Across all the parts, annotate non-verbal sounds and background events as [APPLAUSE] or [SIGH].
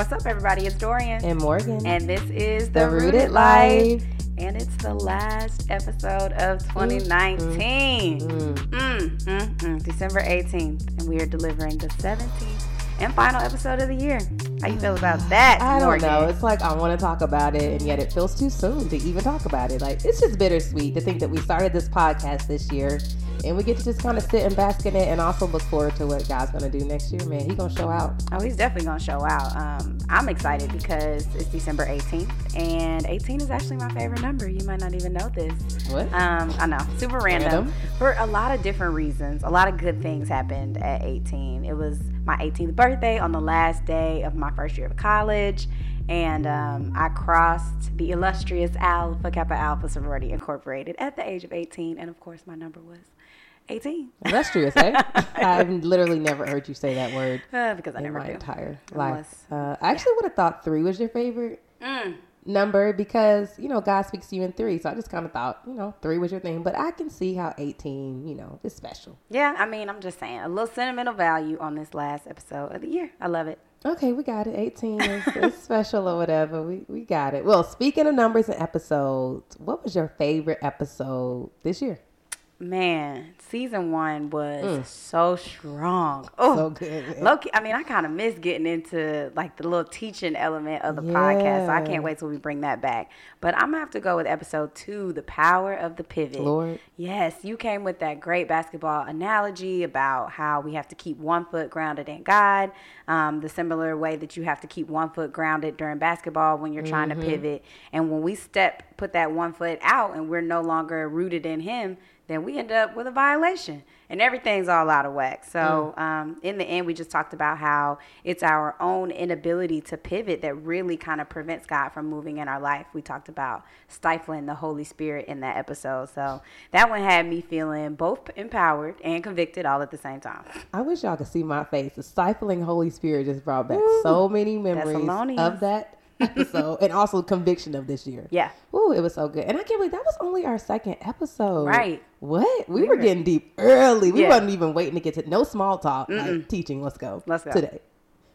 What's up, everybody? It's Dorian. And Morgan. And this is The, Rooted, Rooted Life. Life. And it's the last episode of 2019. Mm. Mm, mm, mm. December 18th. And we are delivering the 17th and final episode of the year. How you feel about that, I don't Morgan? know. It's like I want to talk about it, and yet it feels too soon to even talk about it. Like it's just bittersweet to think that we started this podcast this year, and we get to just kind of sit and bask in it, and also look forward to what God's gonna do next year. Man, He gonna show out. Oh, he's definitely gonna show out. Um, I'm excited because it's December 18th, and 18 is actually my favorite number. You might not even know this. What? Um, I know, super random. Random. For a lot of different reasons. A lot of good things happened at 18. It was my 18th birthday on the last day of my first year of college. And um, I crossed the illustrious Alpha Kappa Alpha Sorority Incorporated at the age of 18. And of course, my number was 18 That's Illustrious, eh? [LAUGHS] I've literally never heard you say that word uh, because I in never my do. entire life. Unless- Uh, I actually would have thought three was your favorite Mm. number because you know God speaks to you in three. So I just kind of thought you know three was your thing, but I can see how eighteen, you know, is special. Yeah, I mean, I'm just saying a little sentimental value on this last episode of the year. I love it. Okay, we got it. 18 is, is [LAUGHS] special or whatever. We, we got it. Well, speaking of numbers and episodes, what was your favorite episode this year? Man, season one was so strong. Oh, Mm. So good. Loki, I mean, I kind of miss getting into like the little teaching element of the podcast. So I can't wait till we bring that back. But I'm gonna have to go with episode two, the power of the pivot. Lord. Yes, you came with that great basketball analogy about how we have to keep one foot grounded in God. Um, the similar way that you have to keep one foot grounded during basketball when you're trying Mm-hmm. to pivot. And when we step, put that one foot out, and we're no longer rooted in Him, then we end up with a violation and everything's all out of whack. So, um, in the end, we just talked about how it's our own inability to pivot that really kind of prevents God from moving in our life. We talked about stifling the Holy Spirit in that episode. So, that one had me feeling both empowered and convicted all at the same time. I wish y'all could see my face. The stifling Holy Spirit just brought back so many memories of that episode and also conviction of this year. Yeah. Ooh, it was so good. And I can't believe that was only our second episode. Right. What? We, We were were- getting deep early. We Yeah. wasn't even waiting to get to no small talk. Like teaching. Let's go. Let's go. Today.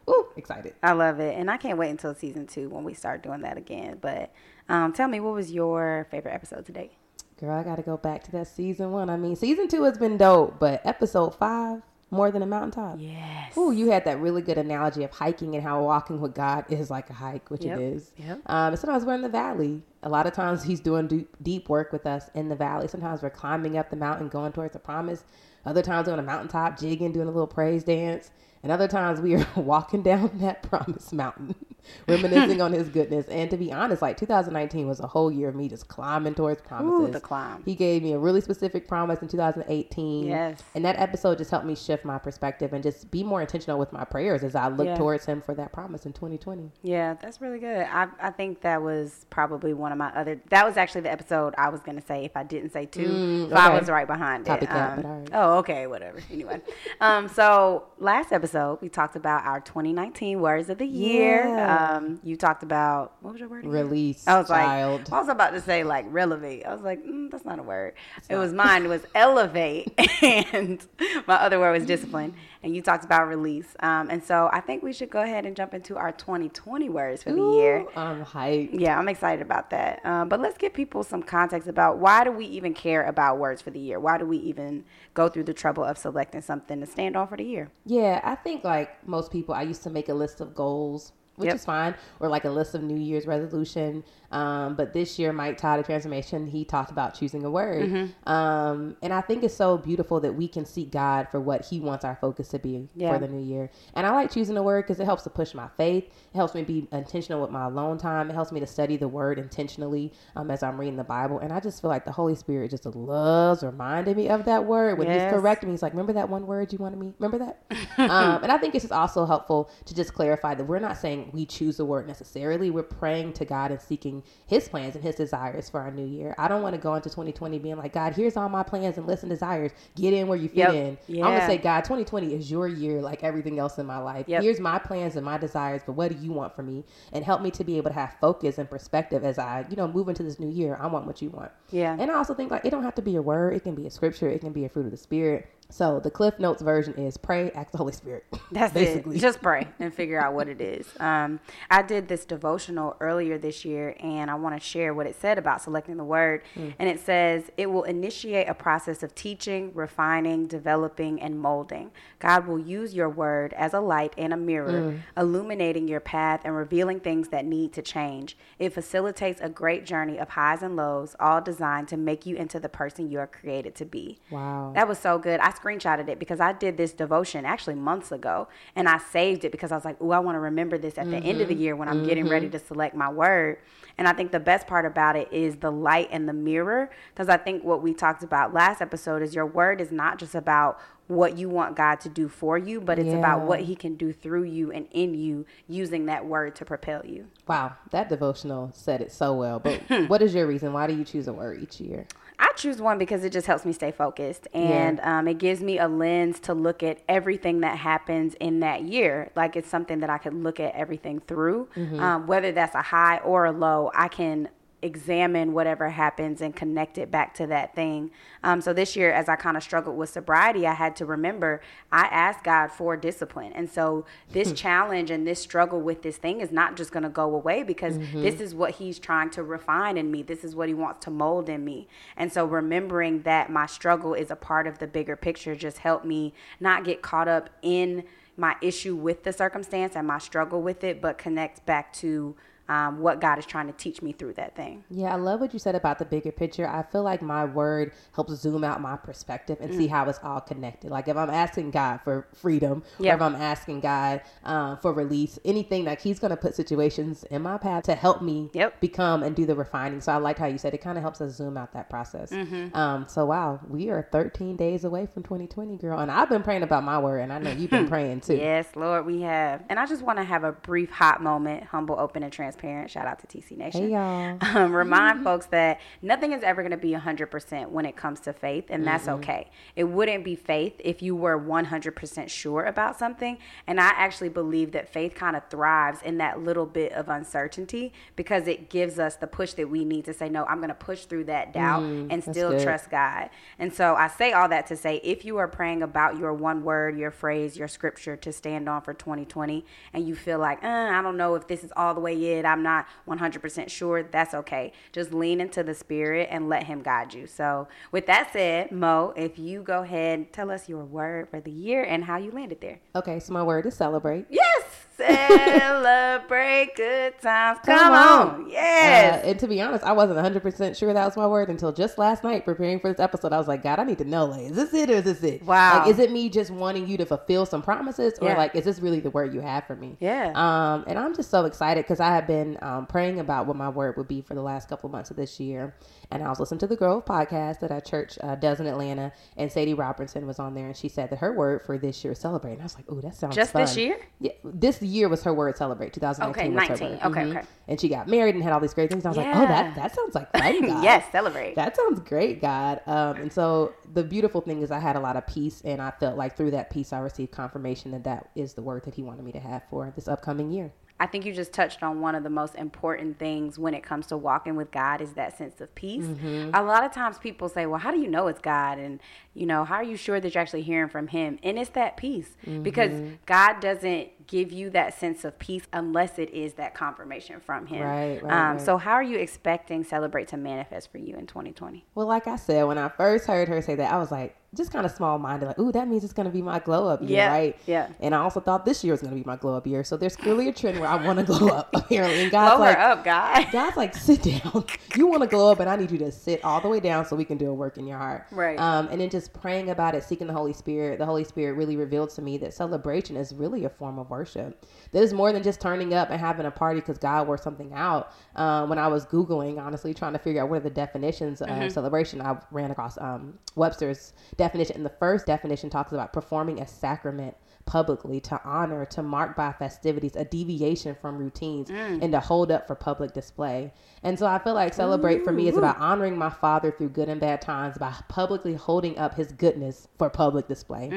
Ooh, excited. I love it. And I can't wait until season two when we start doing that again. But um, tell me, what was your favorite episode today? Girl, I got to go back to that season one. I mean, season two has been dope, but episode five, more than a mountaintop. Yes. Ooh, you had that really good analogy of hiking and how walking with God is like a hike, which Yep, it is. yep. Um, sometimes we're in the valley. A lot of times He's doing deep, deep work with us in the valley. Sometimes we're climbing up the mountain, going towards the promise. Other times on a mountaintop, jigging, doing a little praise dance. And other times we are [LAUGHS] walking down [LAUGHS] that promise mountain, [LAUGHS] reminiscing on His goodness. And to be honest, like 2019 was a whole year of me just climbing towards promises. the climb. He gave me a really specific promise in 2018. Yes. And that episode just helped me shift my perspective and just be more intentional with my prayers as I look Yeah. towards him for that promise in 2020. Yeah, that's really good. I I think that was probably one of my other. That was actually the episode I was gonna say if I didn't say two. Mm, okay. was right behind it. Copycat, Um, but all right. Oh, okay, whatever. Anyway, um, so last episode we talked about our 2019 words of the year. Yeah. Um, you talked about what was your word? again? Release, I was child. like, I was about to say like relevate. I was like, mm, that's not a word. it was mine. It was [LAUGHS] elevate, [LAUGHS] and my other word was discipline. And you talked about release. Um, and so I think we should go ahead and jump into our 2020 words for the year. Ooh, I'm hyped. Yeah, I'm excited about that. Uh, but let's give people some context about why do we even care about words for the year? Why do we even go through the trouble of selecting something to stand on for the year? Yeah, I think like most people, I used to make a list of goals, which Yep. is fine, or like a list of New Year's resolution. Um, but this year, Mike Todd of Transformation, he talked about choosing a word. Mm-hmm. Um, and I think it's so beautiful that we can seek God for what He wants our focus to be Yeah. for the new year. And I like choosing a word because it helps to push my faith. It helps me be intentional with my alone time. It helps me to study the word intentionally um, as I'm reading the Bible. And I just feel like the Holy Spirit just loves reminding me of that word when Yes. He's correcting me. He's like, "Remember that one word you wanted me? Remember that?" [LAUGHS] um, and I think it's also helpful to just clarify that we're not saying we choose a word necessarily. We're praying to God and seeking His plans and His desires for our new year. I don't want to go into 2020 being like, God, here's all my plans and lists and desires. Get in where you fit Yep. in. I'm gonna say, God, 2020 is your year, like everything else in my life. Yep. Here's my plans and my desires, but what do you want from me? And help me to be able to have focus and perspective as I, you know, move into this new year. I want what you want. Yeah. And I also think like it don't have to be a word. It can be a scripture. It can be a fruit of the spirit. So the Cliff Notes version is pray, ask the Holy Spirit. [LAUGHS] That's basically. it. Just pray and figure out what it is. Um, I did this devotional earlier this year, and I want to share what it said about selecting the word. Mm. And it says it will initiate a process of teaching, refining, developing, and molding. God will use your word as a light and a mirror, Mm. illuminating your path and revealing things that need to change. It facilitates a great journey of highs and lows, all designed to make you into the person you are created to be. Wow. That was so good. I screenshotted it because I did this devotion actually months ago and I saved it because I was like, oh, I want to remember this at the end of the mm-hmm. year when I'm getting mm-hmm. ready to select my word. And I think the best part about it is the light and the mirror because I think what we talked about last episode is your word is not just about what you want God to do for you, but it's about what he can do through you and in you using that word to propel you. wow, that devotional said it so well. But [LAUGHS] what is your reason? Why do you choose a word each year? I choose one because it just helps me stay focused and um, it gives me a lens to look at everything that happens in that year. Like it's something that I could look at everything through, um, whether that's a high or a low. I can examine whatever happens and connect it back to that thing. Um, so this year, as I kind of struggled with sobriety, I had to remember I asked God for discipline. And so this challenge and this struggle with this thing is not just going to go away because this is what He's trying to refine in me. This is what He wants to mold in me. And so remembering that my struggle is a part of the bigger picture just helped me not get caught up in my issue with the circumstance and my struggle with it, but connect back to um, what God is trying to teach me through that thing. Yeah, I love what you said about the bigger picture. I feel like my word helps zoom out my perspective and Mm. see how it's all connected. Like if I'm asking God for freedom, Yeah. or if I'm asking God um, for release, anything like He's going to put situations in my path to help me Yep. become and do the refining. So I like how you said it kind of helps us zoom out that process. Mm-hmm. Um, so wow, we are 13 days away from 2020, girl, and I've been praying about my word, and I know you've been [LAUGHS] praying too. Yes, Lord, we have. And I just want to have a brief hot moment, humble, open, and transparent. Shout out to TC Nation. Hey y'all. [LAUGHS] um, remind [LAUGHS] folks that nothing is ever going to be 100% when it comes to faith, and that's okay. It wouldn't be faith if you were 100% sure about something. And I actually believe that faith kind of thrives in that little bit of uncertainty because it gives us the push that we need to say, no, I'm going to push through that doubt and still trust God. And so I say all that to say if you are praying about your one word, your phrase, your scripture to stand on for 2020, and you feel like, uh, I don't know if this is all the way it, I'm not 100% sure, that's okay. Just lean into the spirit and let Him guide you. So, with that said, Mo, if you go ahead, tell us your word for the year and how you landed there. Okay, so my word is celebrate. Yes! Celebrate good times. Come, Come on. on. Yes. Uh, and to be honest, I wasn't 100% sure that was my word until just last night preparing for this episode. I was like, God, I need to know, like, is this it or is this it? Wow. Like, is it me just wanting you to fulfill some promises or Yeah. like, is this really the word you have for me? Yeah. Um, and I'm just so excited because I have been um, praying about what my word would be for the last couple of months of this year. And I was listening to the Grove podcast that our church uh, does in Atlanta, and Sadie Robertson was on there, and she said that her word for this year is celebrate. And I was like, oh, that sounds Just this year? Yeah, this year was her word celebrate. 2019 Okay, was her 19. word. Okay, Mhm. okay. And she got married and had all these great things. I was like, oh, that that sounds like [LAUGHS] fun. God. yes, celebrate. That sounds great, God. Um, and so the beautiful thing is, I had a lot of peace, and I felt like through that peace, I received confirmation that that is the word that He wanted me to have for this upcoming year. I think you just touched on one of the most important things when it comes to walking with God is that sense of peace. A lot of times people say, "Well, how do you know it's God?" and you know, "How are you sure that you're actually hearing from him?" And it's that peace because God doesn't give you that sense of peace unless it is that confirmation from him. Right, right, um, right. So, how are you expecting celebrate to manifest for you in 2020? Well, like I said, when I first heard her say that, I was like, just kind of small minded, like, ooh, that means it's going to be my glow up year, Yeah, right? yeah. And I also thought this year was going to be my glow up year. So there's clearly a trend where I want to [LAUGHS] glow up, apparently. And God's Blow like, her up, God. [LAUGHS] God's like, sit down. You want to glow up, and I need you to sit all the way down so we can do a work in your heart. Right. Um, and then just praying about it, seeking the Holy Spirit. The Holy Spirit really revealed to me that celebration is really a form of worship. That is more than just turning up and having a party because God worked something out. Um, when I was Googling, honestly, trying to figure out what are the definitions of celebration, I ran across um, Webster's definition. And the first definition talks about performing a sacrament publicly to honor, to mark by festivities, a deviation from routines, and to hold up for public display. And so I feel like celebrate for me is about honoring my father through good and bad times by publicly holding up his goodness for public display.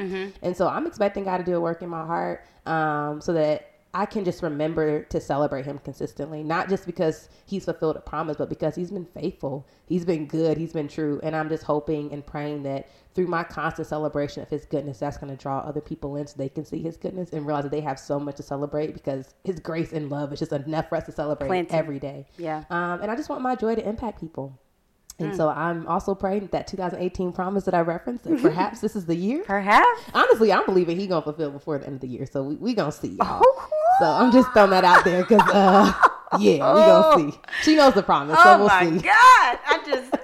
And so I'm expecting God to do a work in my heart um, so that I can just remember to celebrate him consistently, not just because he's fulfilled a promise, but because he's been faithful. He's been good. He's been true. And I'm just hoping and praying that through my constant celebration of his goodness, that's going to draw other people in so they can see his goodness and realize that they have so much to celebrate because his grace and love is just enough for us to celebrate every day. Yeah. Um, and I just want my joy to impact people. Mm. And so I'm also praying that 2018 promise that I referenced that perhaps this is the year. Perhaps. Honestly, I'm believing he gonna fulfill before the end of the year, so we we gonna see. Y'all. Oh, So I'm just throwing that out there because, uh, yeah, we gonna see. She knows the promise, Oh so we'll see. Oh my. God! I just,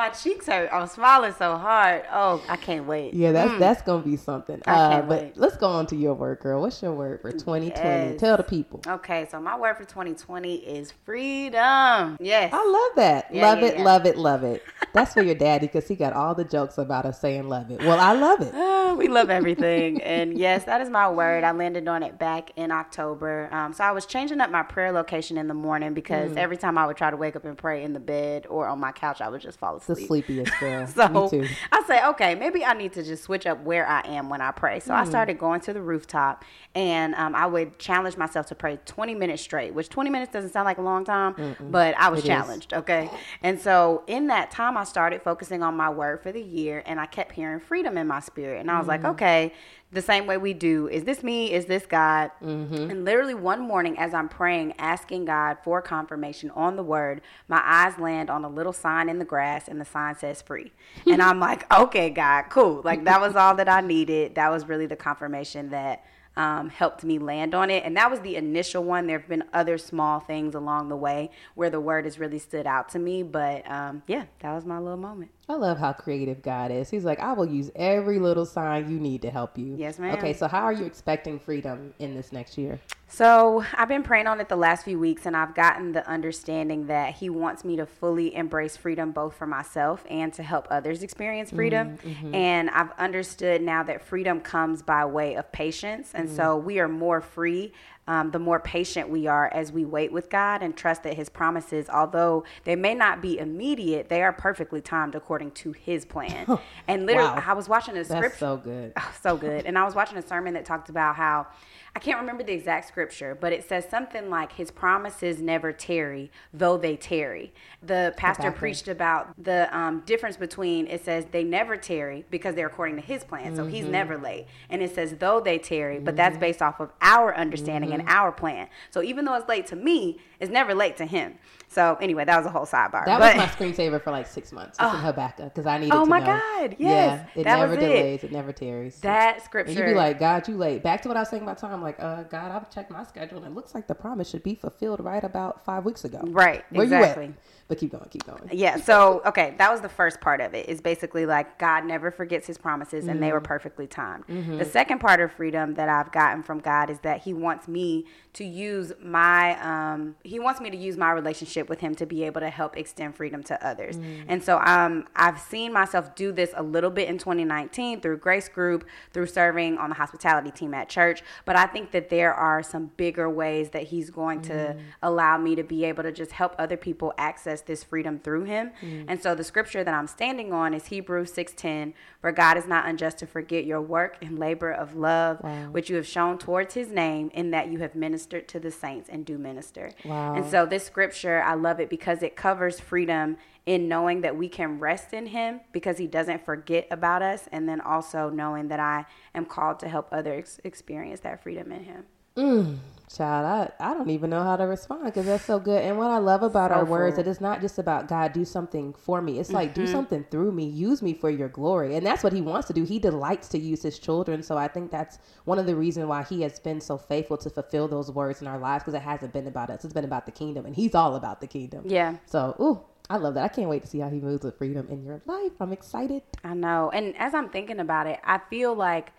my cheeks hurt. I'm smiling so hard. Oh, I can't wait. Yeah, that's that's gonna be something. I Uh, can't but wait. let's go on to your word, girl. What's your word for 2020? Yes. Tell the people. Okay, so my word for 2020 is freedom. Yes. I love that. Yeah, love yeah, it, yeah. love it, love it. That's for your daddy because he got all the jokes about us saying love it. Well, I love it. Oh, we love everything. [LAUGHS] and yes, that is my word. I landed on it back in October. Um, so I was changing up my prayer location in the morning Mm. because every time I would try to wake up and pray in the bed or on my couch, I would just fall asleep. The sleepiest girl. [LAUGHS] So Me too. I say, okay, maybe I need to just switch up where I am when I pray. So I Hmm. started going to the rooftop and um, I would challenge myself to pray 20 minutes straight, which 20 minutes doesn't sound like a long time, but I was It is. challenged. Okay. And so in that time, I started focusing on my word for the year and I kept hearing freedom in my spirit. And I was like, Mm. okay, the same way we do. Is this me? Is this God? Mm-hmm. And literally one morning, as I'm praying, asking God for confirmation on the word, my eyes land on a little sign in the grass, and the sign says free. and [LAUGHS] I'm like, okay, God, cool. Like that was all that I needed. That was really the confirmation that um, helped me land on it. And that was the initial one. There have been other small things along the way where the word has really stood out to me. But um, yeah, that was my little moment. I love how creative God is. He's like, I will use every little sign you need to help you. Yes, ma'am. Okay, so how are you expecting freedom in this next year? So I've been praying on it the last few weeks, and I've gotten the understanding that He wants me to fully embrace freedom, both for myself and to help others experience freedom. Mm-hmm, mm-hmm. And I've understood now that freedom comes by way of patience, and mm-hmm. so we are more free. Um, the more patient we are as we wait with God and trust that His promises, although they may not be immediate, they are perfectly timed according to His plan. [LAUGHS] and literally, Wow. I was watching a That's scripture. so good. [LAUGHS] Oh, so good. And I was watching a sermon that talked about how I can't remember the exact scripture, but it says something like his promises never tarry, though they tarry. The pastor Habakkuk. preached about the um, difference between it says they never tarry because they're according to his plan, so he's never late, and it says though they tarry, but that's based off of our understanding and mm-hmm. our plan. So even though it's late to me, it's never late to him. So anyway, that was a whole sidebar. That but, was my screensaver for like six months. It's in Habakkuk because I needed Oh to my know. God, Yeah, yes, it that never was delays. It. never tarries. that scripture. and you'd be like, God, you late. Back to what I was saying about time. Like, uh, God, I've checked my schedule and it looks like the promise should be fulfilled right about five weeks ago. Right, Where exactly. you at? But keep going, keep going. Yeah, so okay, that was the first part of it. Is basically like God never forgets his promises and Mm-hmm. they were perfectly timed. The second part of freedom that I've gotten from God is that he wants me to use my um he wants me to use my relationship with him to be able to help extend freedom to others. Mm. And so um I've seen myself do this a little bit in 2019 through Grace Group, through serving on the hospitality team at church, but I think that there are some bigger ways that he's going to Mm. allow me to be able to just help other people access this freedom through him. Mm. And so the scripture that I'm standing on is Hebrews 6:10, for God is not unjust to forget your work and labor of love Wow. which you have shown towards his name in that you have ministered to the saints and do minister. Wow. And so this scripture, I love it because it covers freedom in knowing that we can rest in him because he doesn't forget about us and then also knowing that I am called to help others experience that freedom in him. Mm, child, I, I don't even know how to respond because that's so good. And what I love about So our words, that it's not just about God, do something for me. It's like, Mm-hmm. do something through me, use me for your glory. And that's what he wants to do. He delights to use his children. So I think that's one of the reasons why he has been so faithful to fulfill those words in our lives because it hasn't been about us. It's been about the kingdom. And he's all about the kingdom. Yeah. So, ooh, I love that. I can't wait to see how he moves with freedom in your life. I'm excited. I know. And as I'm thinking about it, I feel like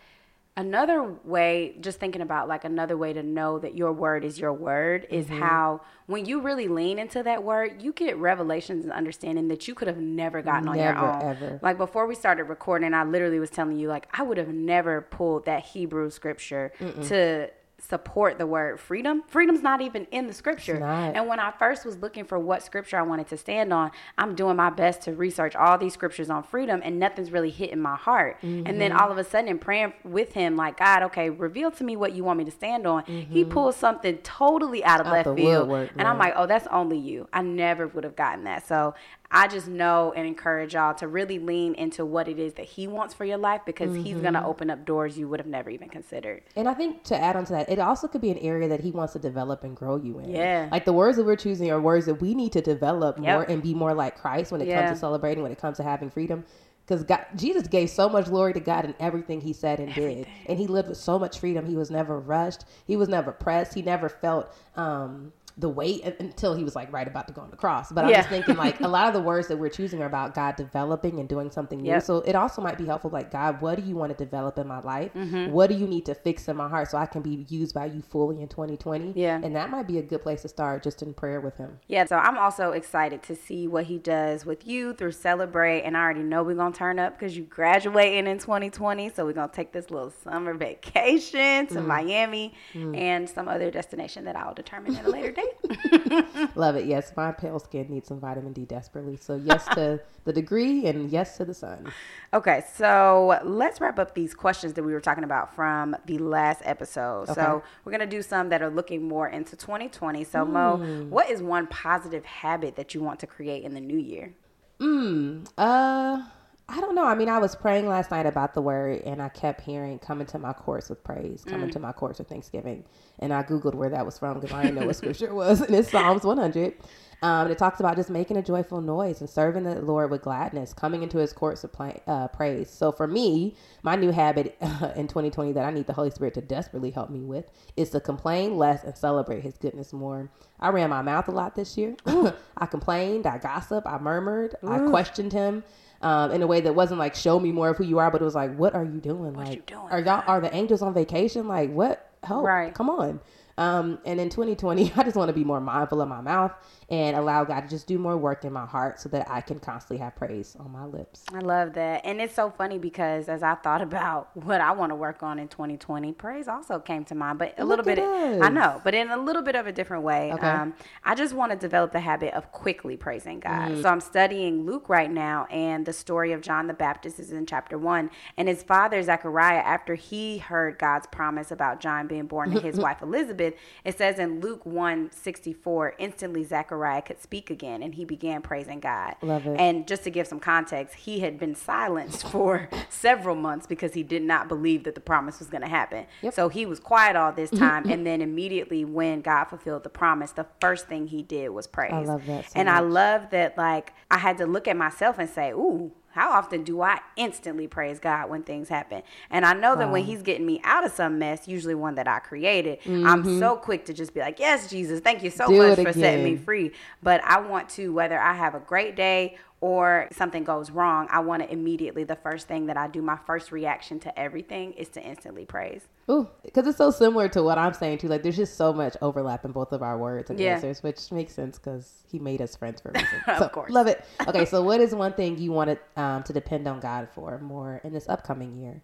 another way, just thinking about like another way to know that your word is your word is Mm-hmm. how when you really lean into that word, you get revelations and understanding that you could have never gotten on your Never, own. ever. Like before we started recording, I literally was telling you, like, I would have never pulled that Hebrew scripture to support the word freedom. Freedom's not even in the scripture. And when I first was looking for what scripture I wanted to stand on, I'm doing my best to research all these scriptures on freedom and nothing's really hitting my heart. And Mm-hmm. then all of a sudden praying with him, like, God, okay, reveal to me what you want me to stand on. He pulls something totally out of Mm-hmm. Out left field. woodwork, and I'm like, oh, that's only you. I never would have gotten that. So I just know and encourage y'all to really lean into what it is that he wants for your life because he's Mm-hmm. going to open up doors you would have never even considered. And I think to add on to that, it also could be an area that he wants to develop and grow you in. Yeah. Like the words that we're choosing are words that we need to develop Yep. more and be more like Christ when it Yeah. comes to celebrating, when it comes to having freedom. Because God, Jesus gave so much glory to God in everything he said and did. And he lived with so much freedom. He was never rushed. He was never pressed. He never felt um, the weight un- until he was like right about to go on the cross. But I'm Yeah. just thinking like a [LAUGHS] lot of the words that we're choosing are about God developing and doing something new. So it also might be helpful like, God, what do you want to develop in my life? Mm-hmm. What do you need to fix in my heart so I can be used by you fully in 2020? Yeah. And that might be a good place to start just in prayer with him. Yeah, so I'm also excited to see what he does with you through Celebrate. And I already know we're going to turn up because you graduating in 2020. So we're going to take this little summer [LAUGHS] vacation to Miami and some other destination that I'll determine at a later date. [LAUGHS] [LAUGHS] Love it. Yes, my pale skin needs some vitamin D desperately. So yes to [LAUGHS] the degree and yes to the sun. Okay, so let's wrap up these questions that we were talking about from the last episode. So we're gonna do some that are looking more into 2020. So Mo, what is one positive habit that you want to create in the new year? Mm, uh, I don't know. I mean, I was praying last night about the word, and I kept hearing "coming to my courts with praise," "come to my courts with thanksgiving," and I googled where that was from because I didn't know what scripture it was, and it's Psalms 100. Um, and it talks about just making a joyful noise and serving the Lord with gladness, coming into His courts with play, uh, praise. So for me, my new habit [LAUGHS] in 2020 that I need the Holy Spirit to desperately help me with is to complain less and celebrate His goodness more. I ran my mouth a lot this year. [LAUGHS] I complained, I gossiped, I murmured, I questioned Him um, in a way that wasn't like show me more of who you are, but it was like, what are you doing? like, you doing, are y'all are the angels on vacation? Like, what? Help! Right. Come on. Um, and in 2020, [LAUGHS] I just want to be more mindful of my mouth and allow God to just do more work in my heart so that I can constantly have praise on my lips. I love that. And it's so funny because as I thought about [LAUGHS] what I want to work on in 2020, praise also came to mind, but a little bit, I know, but in a little bit of a different way. Okay. Um, I just want to develop the habit of quickly praising God. So I'm studying Luke right now, and the story of John the Baptist is in chapter one. And his father, Zechariah, after he heard God's promise about John being born to his [LAUGHS] wife Elizabeth, it says in Luke 1 64, instantly Zechariah could speak again, and he began praising God. Love it. And just to give some context, he had been silenced [LAUGHS] for several months because he did not believe that the promise was going to happen. Yep. So he was quiet all this [LAUGHS] time. and then immediately when God fulfilled the promise, the first thing he did was praise. I love that so and I love that, like, I had to look at myself and say, ooh, how often do I instantly praise God when things happen? And I know that when He's getting me out of some mess, usually one that I created, I'm so quick to just be like, Yes, Jesus, thank you so Mm-hmm. Do much for setting me free. But I want to, whether I have a great day or something goes wrong, I want to immediately, the first thing that I do, my first reaction to everything is to instantly praise. Ooh, because it's so similar to what I'm saying too. Like, there's just so much overlap in both of our words and Yeah. answers, which makes sense because He made us friends for a reason. [LAUGHS] Of So, course. love it. [LAUGHS] Okay, so what is one thing you wanted um, to depend on God for more in this upcoming year?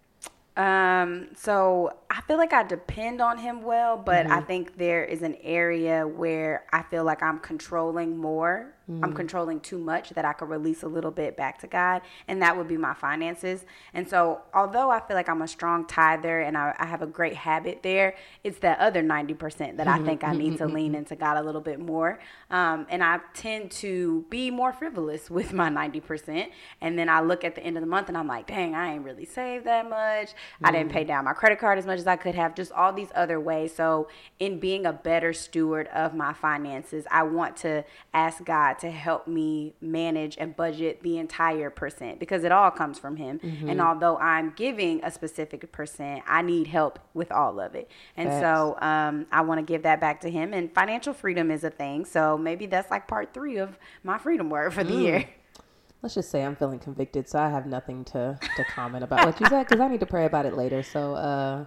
Um, so I feel like I depend on him well, but I think there is an area where I feel like I'm controlling more. I'm mm. controlling too much that I could release a little bit back to God, and that would be my finances. And so, although I feel like I'm a strong tither and I, I have a great habit there, it's that other 90% that I mm-hmm, think I mm-hmm, need to lean mm-hmm. into God a little bit more. Um, and I tend to be more frivolous [LAUGHS] with my 90%. And then I look at the end of the month and I'm like, dang, I ain't really saved that much. I didn't pay mm. down my credit card as much as I could have, just all these other ways. So, in being a better steward of my finances, I want to ask God to help me manage and budget the entire percent because it all comes from Him. And although I'm giving a specific percent, I need help with all of it. And Facts. so, um, I want to give that back to Him. And financial freedom is a thing. So, maybe that's like part three of my freedom word for the year. Let's just say I'm feeling convicted, so I have nothing to, to comment about what you said because I need to pray about it later. So, uh,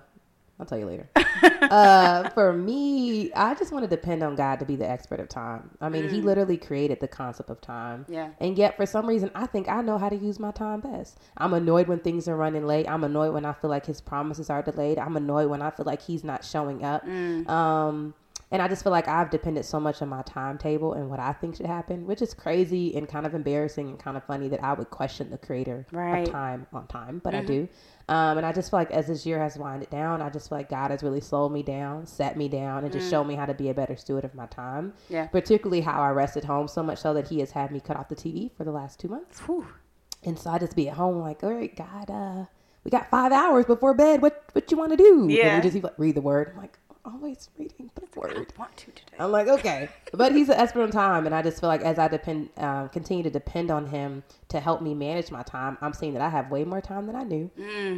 I'll tell you later. [LAUGHS] uh, for me, I just want to depend on God to be the expert of time. I mean, He literally created the concept of time. Yeah. And yet, for some reason, I think I know how to use my time best. I'm annoyed when things are running late. I'm annoyed when I feel like His promises are delayed. I'm annoyed when I feel like He's not showing up. Um, and I just feel like I've depended so much on my timetable and what I think should happen, which is crazy and kind of embarrassing and kind of funny that I would question the creator Right. of time on time, but I do. Um, and I just feel like as this year has winded down, I just feel like God has really slowed me down, set me down, and just showed me how to be a better steward of my time. Yeah. Particularly how I rest at home so much so that He has had me cut off the TV for the last two months. Whew. And so I just be at home like, all right, God, uh, we got five hours before bed. What what you want to do? And Yeah. just like, read the word. I'm like, always reading the I word. want to today. I'm like, okay, [LAUGHS] but he's an expert on time, and I just feel like as I depend, um, continue to depend on him to help me manage my time, I'm seeing that I have way more time than I knew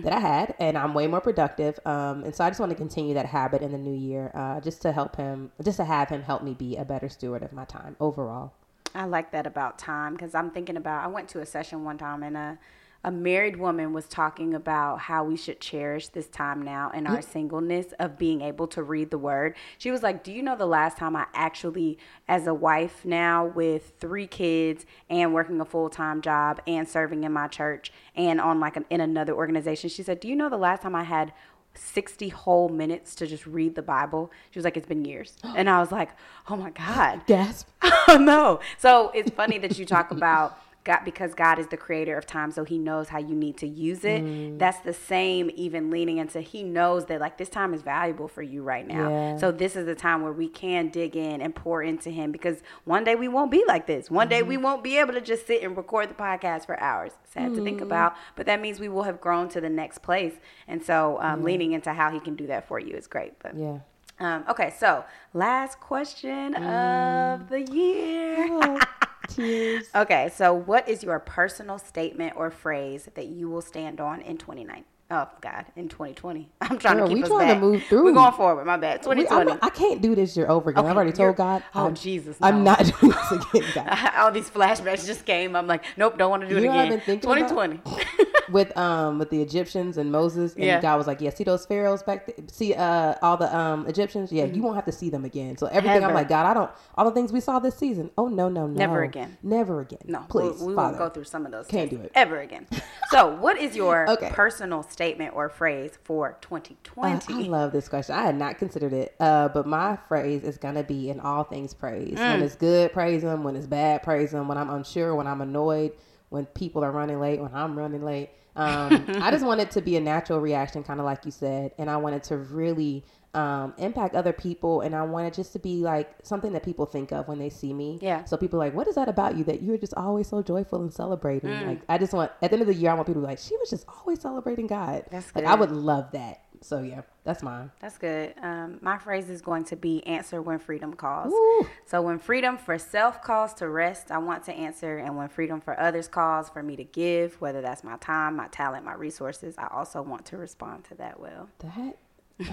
that I had, and I'm way more productive. Um, and so I just want to continue that habit in the new year, uh, just to help him, just to have him help me be a better steward of my time overall. I like that about time because I'm thinking about. I went to a session one time and a a married woman was talking about how we should cherish this time now in our singleness of being able to read the word. She was like, "Do you know the last time I actually, as a wife now with three kids and working a full time job and serving in my church and on like an, in another organization?" She said, "Do you know the last time I had?" 60 whole minutes to just read the Bible. She was like, It's been years. [GASPS] And I was like, Oh my God. Gasp! [LAUGHS] Oh no. So it's funny that you talk about God because God is the creator of time, so he knows how you need to use it. Mm. That's the same even leaning into he knows that like this time is valuable for you right now. Yeah. So this is the time where we can dig in and pour into him because one day we won't be like this. One day we Mm-hmm. won't be able to just sit and record the podcast for hours. Sad to think Mm. about, but that means we will have grown to the next place. And so um, leaning into how he can do that for you is great. But Yeah. um, okay, so last question of the year. [LAUGHS] Oh. Okay, so what is your personal statement or phrase that you will stand on in 29? Oh God, in 2020. [LAUGHS] I'm trying Girl, to keep we us trying to move through. We're going forward. My bad. 2020. not- I can't do this year over again. I've already told God. oh, I'm, Jesus, I'm not [LAUGHS] doing this again, [LAUGHS] God. All these flashbacks just came. I'm like, nope, don't want to do You it know what I've again. been thinking about? 2020. With um with the Egyptians and Moses and Yeah. God was like, yeah, see those pharaohs back there, see uh all the um Egyptians, yeah, you won't have to see them again. So everything I'm like, God, I don't all the things we saw this season. Oh no, no, no, Never again. never again. No, please, we, we Father. won't go through some of those. Can't do it. ever again. So, what is your [LAUGHS] Okay. personal statement or phrase for Uh, 2020? I love this question. I had not considered it, uh, but my phrase is gonna be in all things praise. When Mm. it's good, praise Him. When it's bad, praise Him. When I'm unsure, when I'm annoyed, when people are running late, when I'm running late. Um, I just wanted to be a natural reaction, kind of like you said, and I wanted to really um, impact other people, and I wanted just to be like something that people think of when they see me. Yeah. So people are like, what is that about you that you're just always so joyful and celebrating? Mm. Like I just want at the end of the year, I want people to be like, she was just always celebrating God. That's like. I would love that. So yeah, that's mine. That's good. Um, my phrase is going to be answer when freedom calls. Ooh. So when freedom for self calls to rest, I want to answer. And when freedom for others calls for me to give, whether that's my time, my talent, my resources, I also want to respond to that well. That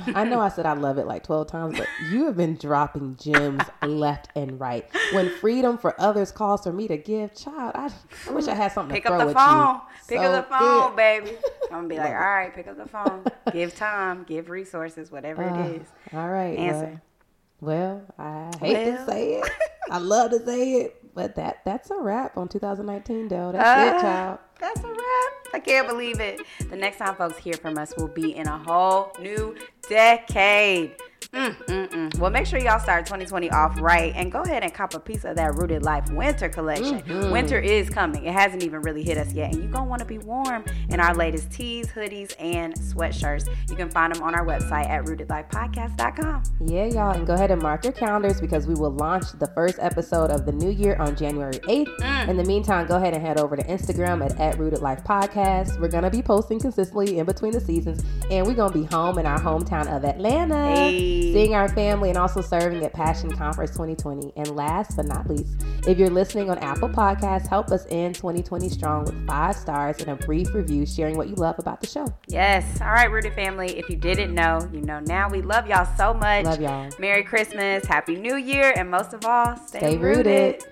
I know I said I love it like 12 times, but you have been dropping gems left and right. When freedom for others calls for me to give, child, I, I wish I had something to Pick to up the phone. Pick So up the phone, good. baby. I'm going to be [LAUGHS] like, all it. right, pick up the phone. [LAUGHS] give time, give resources, whatever Uh, it is. All right. Answer. Well, well I hate Well. to say it. I [LAUGHS] love to say it, but that that's a wrap on 2019, though. That's it, Ah, child. That's a wrap. I can't believe it. The next time folks hear from us will be in a whole new decade. Mm, mm, mm. Well, make sure y'all start 2020 off right and go ahead and cop a piece of that Rooted Life winter collection. Mm-hmm. Winter is coming. It hasn't even really hit us yet. And you're going to want to be warm in our latest tees, hoodies, and sweatshirts. You can find them on our website at rootedlifepodcast.com. Yeah, y'all, and go ahead and mark your calendars because we will launch the first episode of the new year on January 8th. Mm. In the meantime, go ahead and head over to Instagram at, at Rooted Life Podcast. We're gonna be posting consistently in between the seasons, and we're gonna be home in our hometown of Atlanta, Hey. seeing our family and also serving at Passion Conference 2020. And last but not least, if you're listening on Apple Podcasts, help us end 2020 strong with five stars and a brief review sharing what you love about the show. Yes. All right, Rooted family. If you didn't know, you know now. We love y'all so much. Love y'all. Merry Christmas, Happy New Year, and most of all, stay, Stay rooted. rooted.